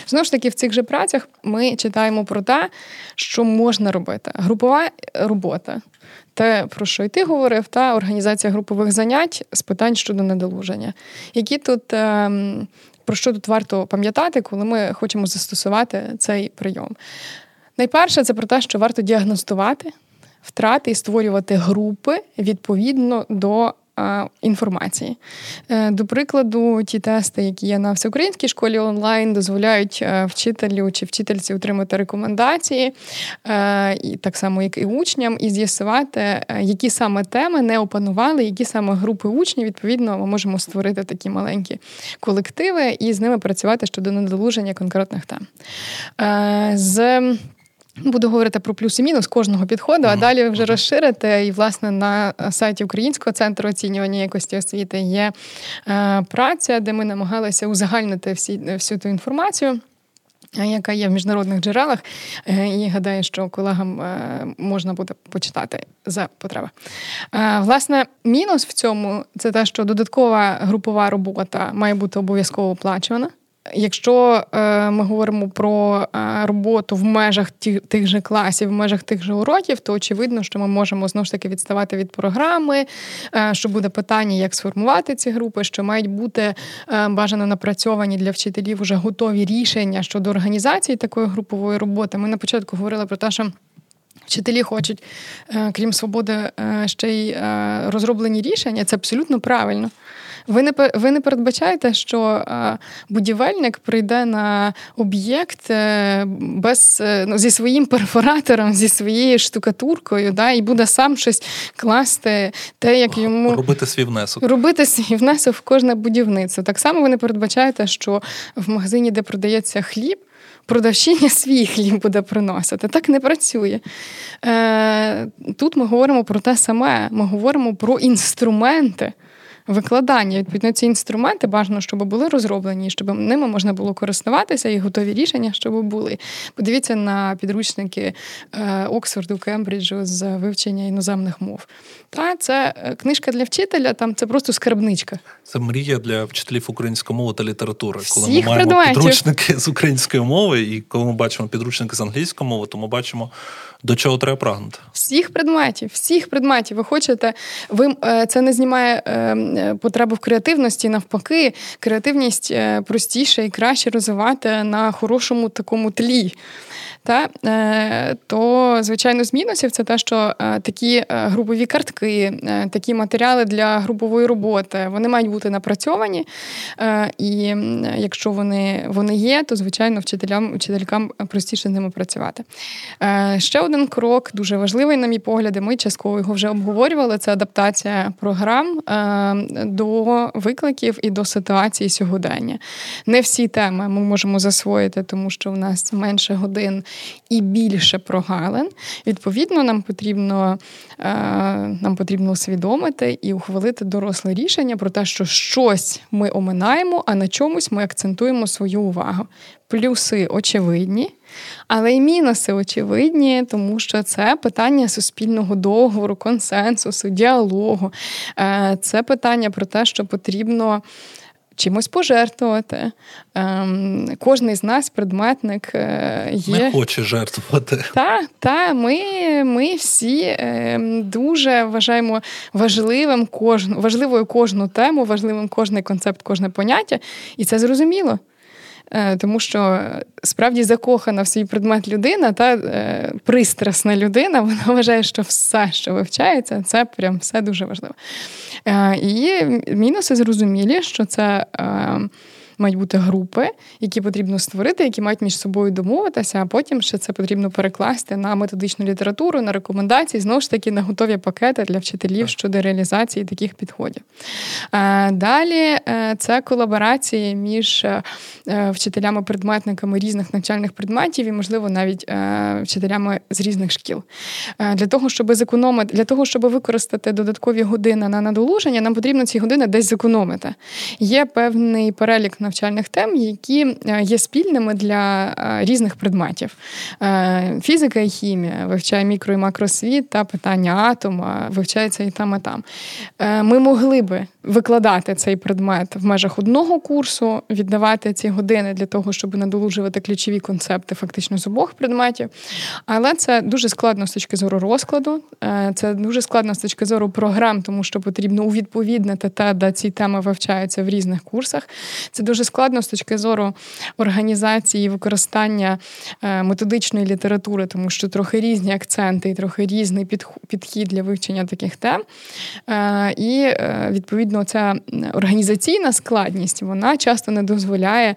Знову ж таки, в цих же працях ми читаємо про те, що можна робити. Групова робота. Те, про що й ти говорив, та організація групових занять з питань щодо недолуження. Які тут ем, про що тут варто пам'ятати, коли ми хочемо застосувати цей прийом? Найперше, це про те, що варто діагностувати втрати і створювати групи відповідно до інформації. Е, до прикладу, ті тести, які є на всеукраїнській школі онлайн, дозволяють е, вчителю чи вчительці отримати рекомендації, е, і так само, як і учням, і з'ясувати, які саме теми не опанували, які саме групи учнів. Відповідно, ми можемо створити такі маленькі колективи і з ними працювати щодо надолуження конкретних тем. З Буду говорити про плюс і мінус кожного підходу, а далі вже розширити. І, власне, на сайті Українського центру оцінювання якості освіти є е, праця, де ми намагалися узагальнити всі, всю ту інформацію. Е, яка є в міжнародних джерелах, е, і гадаю, що колегам можна буде почитати за потреби. Власне, мінус в цьому це те, що додаткова групова робота має бути обов'язково оплачувана. Якщо е, ми говоримо про е, роботу в межах тих же класів, в межах тих же уроків, то очевидно, що ми можемо знову ж таки відставати від програми, е, що буде питання, як сформувати ці групи, що мають бути бажано напрацьовані для вчителів уже готові рішення щодо організації такої групової роботи. Ми на початку говорили про те, що. Вчителі хочуть, крім свободи, ще й розроблені рішення. Це абсолютно правильно. Ви не ви не передбачаєте, що будівельник прийде на об'єкт е, без е, ну, зі своїм перфоратором, зі своєю штукатуркою, да, і буде сам щось класти, те, як йому робити свій внесок. Робити свій внесок в кожне будівництво. Так само ви не передбачаєте, що в магазині, де продається хліб. Продавчиня свій хліб буде приносити. Так не працює. Е, Тут ми говоримо про те саме. Ми говоримо про інструменти викладання. Відповідно, ці інструменти бажано, щоб були розроблені, щоб ними можна було користуватися і готові рішення, щоб були. Подивіться на підручники е, Оксфорду, Кембриджу з вивчення іноземних мов. Та це е, книжка для вчителя, там це просто скарбничка. Це мрія для вчителів української мови та літератури. Всіх коли ми маємо предметів. підручники з української мови, і коли ми бачимо підручники з англійської мови, то ми бачимо до чого треба прагнути. Всіх предметів, всіх предметів. Ви хочете, ви е, це не знімає е, потребу в креативності. Навпаки, креативність е, простіше і краще розвивати на хорошому такому тлі. Та, То, звичайно, з мінусів це те, що такі групові картки, такі матеріали для групової роботи, вони мають бути напрацьовані. І якщо вони вони є, то звичайно вчителям, вчителькам простіше з ними працювати. Ще один крок дуже важливий, на мій погляд, ми частково його вже обговорювали. Це адаптація програм до викликів і до ситуації сьогодення. Не всі теми ми можемо засвоїти, тому що в нас менше годин і більше прогалин. Відповідно, нам потрібно нам потрібно усвідомити і ухвалити доросле рішення про те, що щось ми оминаємо, а на чомусь ми акцентуємо свою увагу. Плюси очевидні, але й мінуси очевидні, тому що це питання суспільного договору, консенсусу, діалогу. Е, це питання про те, що потрібно. Чимось пожертвувати. Ем, Кожний з нас, предметник, е, є. Не хоче жертвувати. Та, та, ми ми всі е, дуже вважаємо важливим кожну, важливою кожну тему, важливим кожний концепт, кожне поняття, і це зрозуміло. Е, тому що справді закохана в свій предмет людина, та е, пристрасна людина, вона вважає, що все, що вивчається, це прям все дуже важливо. Е, і мінуси зрозумілі, що це мають бути групи, які потрібно створити, які мають між собою домовитися, а потім ще це потрібно перекласти на методичну літературу, на рекомендації, знову ж таки, на готові пакети для вчителів щодо реалізації таких підходів. Е, далі е, це колаборації між е, вчителями-предметниками різних навчальних предметів і, можливо, навіть вчителями з різних шкіл. Для того, щоб зекономити, для того, щоб використати додаткові години на надолуження, нам потрібно ці години десь зекономити. Є певний перелік навчальних тем, які е, є спільними для е, різних предметів. Е, фізика і хімія вивчає мікро і макросвіт та питання атома, вивчається і там, і там. Ми могли би викладати цей предмет в межах одного курсу, віддавати ці години для того, щоб надолужувати ключові концепти фактично з обох предметів. Але це дуже складно з точки зору розкладу, це дуже складно з точки зору програм, тому що потрібно увідповіднити те, де ці теми вивчаються в різних курсах. Це дуже складно з точки зору організації і використання е, методичної літератури, тому що трохи різні акценти і трохи різний підхід для вивчення таких тем. Е, і е, відповідно ця організаційна складність вона часто не дозволяє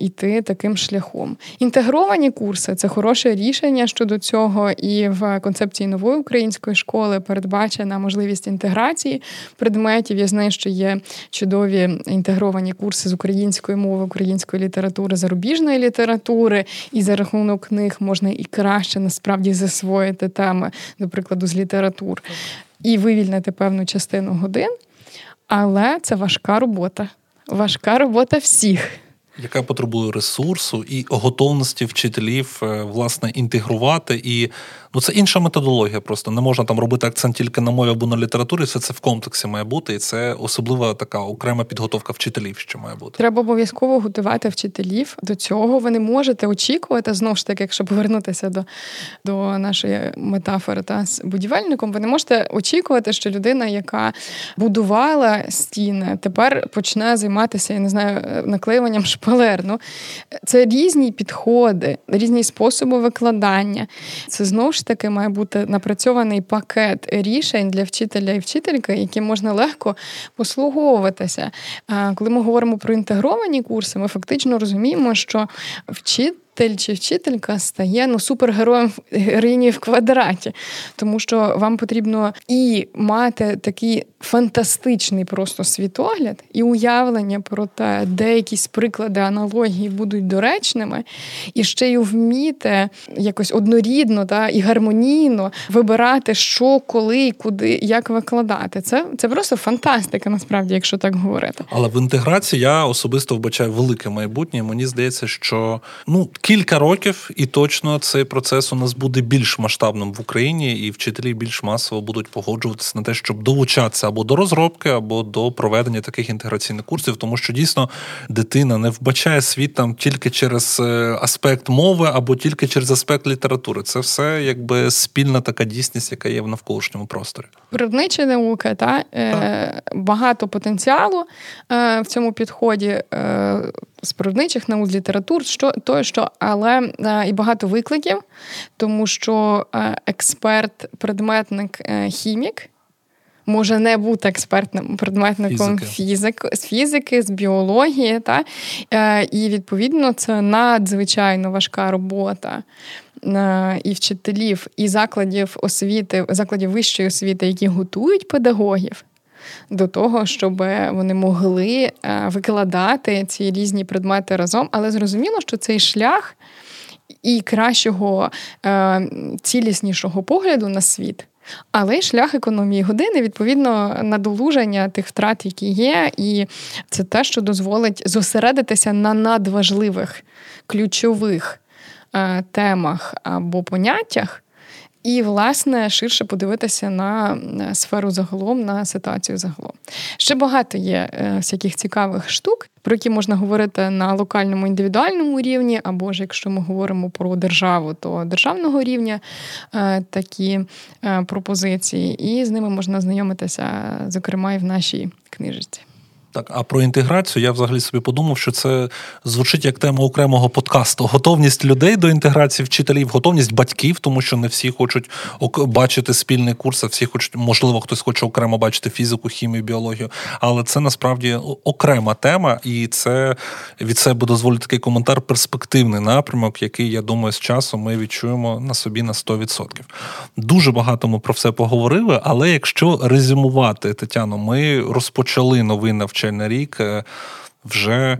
йти таким шляхом. Інтегровані курси це хороше рішення щодо цього, і в концепції нової української школи передбачена можливість інтеграції предметів. Я знаю, що є чудові інтегровані курси з української мови, української літератури, зарубіжної літератури, і за рахунок них можна і краще насправді засвоїти теми, до прикладу, з літератур, і вивільнити певну частину годин. Але це важка робота. Важка робота всіх яка потребує ресурсу і готовності вчителів е, власне інтегрувати. І ну це інша методологія. Просто не можна там робити акцент тільки на мові або на літературі. Все це в комплексі має бути, і це особлива така окрема підготовка вчителів, що має бути. Треба обов'язково готувати вчителів до цього. Ви не можете очікувати знову ж таки, якщо повернутися до до нашої метафори та з будівельником, ви не можете очікувати, що людина, яка будувала стіни, тепер почне займатися, я не знаю, наклеюванням шпалерів шпалерну. Це різні підходи, різні способи викладання. Це знову таки має бути напрацьований пакет рішень для вчителя і вчительки, яким можна легко послуговуватися. Коли ми говоримо про інтегровані курси, ми фактично розуміємо, що вчитель вчитель чи вчителька стає ну супергероєм героїні в квадраті, тому що вам потрібно і мати такий фантастичний просто світогляд і уявлення про те, де якісь приклади аналогії будуть доречними, і ще й вміти якось однорідно та і гармонійно вибирати, що, коли, куди, як викладати. Це це просто фантастика, насправді, якщо так говорити. Але в інтеграції я особисто вбачаю велике майбутнє. Мені здається, що ну кілька років, і точно цей процес у нас буде більш масштабним в Україні, і вчителі більш масово будуть погоджуватися на те, щоб долучатися або до розробки, або до проведення таких інтеграційних курсів, тому що дійсно дитина не вбачає світ там тільки через е, аспект мови або тільки через аспект літератури. Це все якби спільна така дійсність, яка є в навколишньому просторі. Природничі науки та е, багато потенціалу е, в цьому підході. Е, з природничих наук, літератур, що то, що, але е, і багато викликів, тому що е, експерт, предметник, е, хімік може не бути експертним предметником фізики, з фізики, з біології, та? і відповідно це надзвичайно важка робота. І вчителів, і закладів освіти, закладів вищої освіти, які готують педагогів до того, щоб вони могли е, викладати ці різні предмети разом, але зрозуміло, що цей шлях і кращого, е, ціліснішого погляду на світ. Але шлях економії години, відповідно, надолуження тих втрат, які є, і це те, що дозволить зосередитися на надважливих ключових е, темах або поняттях, і, власне, ширше подивитися на сферу загалом, на ситуацію загалом. Ще багато є е, всяких цікавих штук, про які можна говорити на локальному індивідуальному рівні, або ж якщо ми говоримо про державу, то державного рівня е, такі е, пропозиції, і з ними можна знайомитися, зокрема, і в нашій книжці. Так, а про інтеграцію я взагалі собі подумав, що це звучить як тема окремого подкасту. Готовність людей до інтеграції вчителів, готовність батьків, тому що не всі хочуть бачити спільний курс, а всі хочуть, можливо, хтось хоче окремо бачити фізику, хімію, біологію. Але це насправді окрема тема, і це від себе дозволить такий коментар, перспективний напрямок, який я думаю, з часом ми відчуємо на собі на 100%. Дуже багато ми про все поговорили. Але якщо резюмувати Тетяно, ми розпочали новий навчання навчальний рік е, вже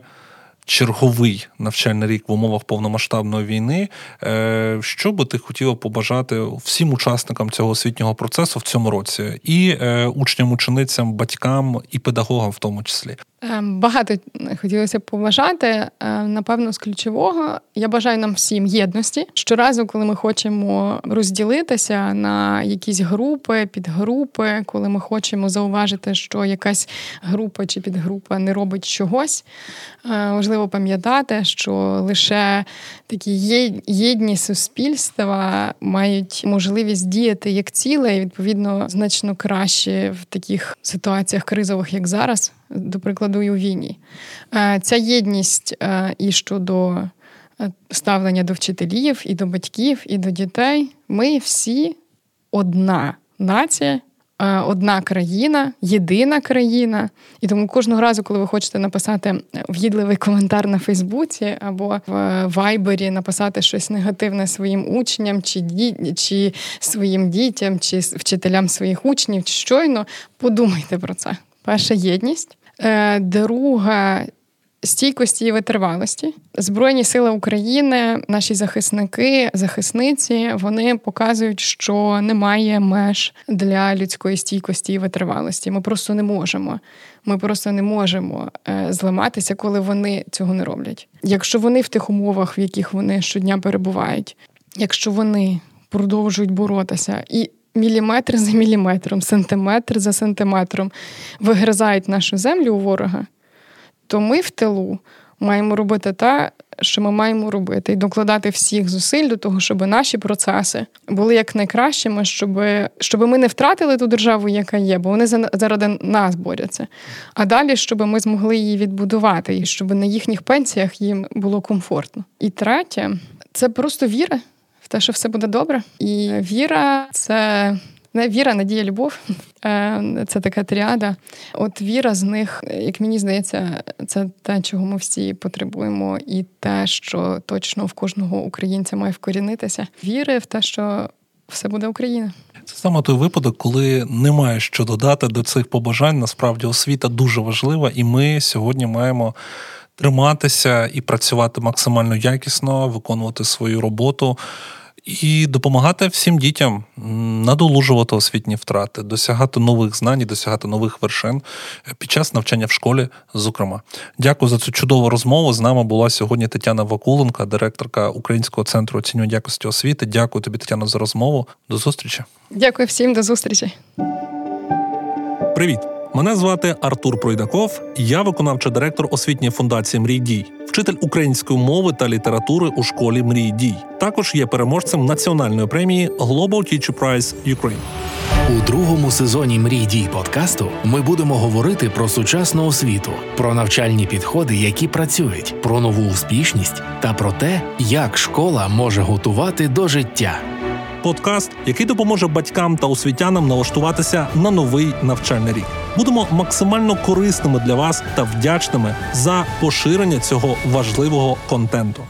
черговий навчальний рік в умовах повномасштабної війни. Е, що би ти хотіла побажати всім учасникам цього освітнього процесу в цьому році, і е, учням, ученицям, батькам і педагогам в тому числі? Ем, багато хотілося б побажати. Напевно, з ключового я бажаю нам всім єдності. Щоразу, коли ми хочемо розділитися на якісь групи, підгрупи, коли ми хочемо зауважити, що якась група чи підгрупа не робить чогось, е, важливо пам'ятати, що лише такі єдні суспільства мають можливість діяти як ціле, і відповідно значно краще в таких ситуаціях кризових, як зараз до прикладу, і у війні. Е, ця єдність е, і щодо е, ставлення до вчителів, і до батьків, і до дітей. Ми всі одна нація. Одна країна, єдина країна, і тому кожного разу, коли ви хочете написати в'їдливий коментар на Фейсбуці або в Вайбері, написати щось негативне своїм учням, чи ді... чи своїм дітям, чи вчителям своїх учнів, щойно подумайте про це. Перша єдність, Е, друга стійкості і витривалості. Збройні сили України, наші захисники, захисниці, вони показують, що немає меж для людської стійкості і витривалості. Ми просто не можемо. Ми просто не можемо е, зламатися, коли вони цього не роблять. Якщо вони в тих умовах, в яких вони щодня перебувають, якщо вони продовжують боротися і міліметр за міліметром, сантиметр за сантиметром вигризають нашу землю у ворога, то ми в тилу маємо робити те, що ми маємо робити, і докладати всіх зусиль до того, щоб наші процеси були як найкращими, щоб щоб ми не втратили ту державу, яка є, бо вони заради нас борються. А далі, щоб ми змогли її відбудувати, і щоб на їхніх пенсіях їм було комфортно. І третє це просто віра в те, що все буде добре. І віра це віра, надія, любов е, це така тріада. От віра з них, як мені здається, це те, чого ми всі потребуємо, і те, що точно в кожного українця має вкорінитися. Віри в те, що все буде Україна. Це саме той випадок, коли немає що додати до цих побажань. Насправді освіта дуже важлива, і ми сьогодні маємо триматися і працювати максимально якісно, виконувати свою роботу. І допомагати всім дітям надолужувати освітні втрати, досягати нових знань, і досягати нових вершин під час навчання в школі. Зокрема, дякую за цю чудову розмову. З нами була сьогодні Тетяна Вакуленка, директорка Українського центру оцінювання якості освіти. Дякую тобі, Тетяна, за розмову. До зустрічі. Дякую всім, до зустрічі. Привіт. Мене звати Артур Пройдаков, я виконавчий директор освітньої фундації Мрій Дій, вчитель української мови та літератури у школі Мрій Дій. Також є переможцем національної премії Global Teacher Prize Ukraine. У другому сезоні Мрій дій подкасту ми будемо говорити про сучасну освіту, про навчальні підходи, які працюють, про нову успішність та про те, як школа може готувати до життя подкаст, який допоможе батькам та освітянам налаштуватися на новий навчальний рік. Будемо максимально корисними для вас та вдячними за поширення цього важливого контенту.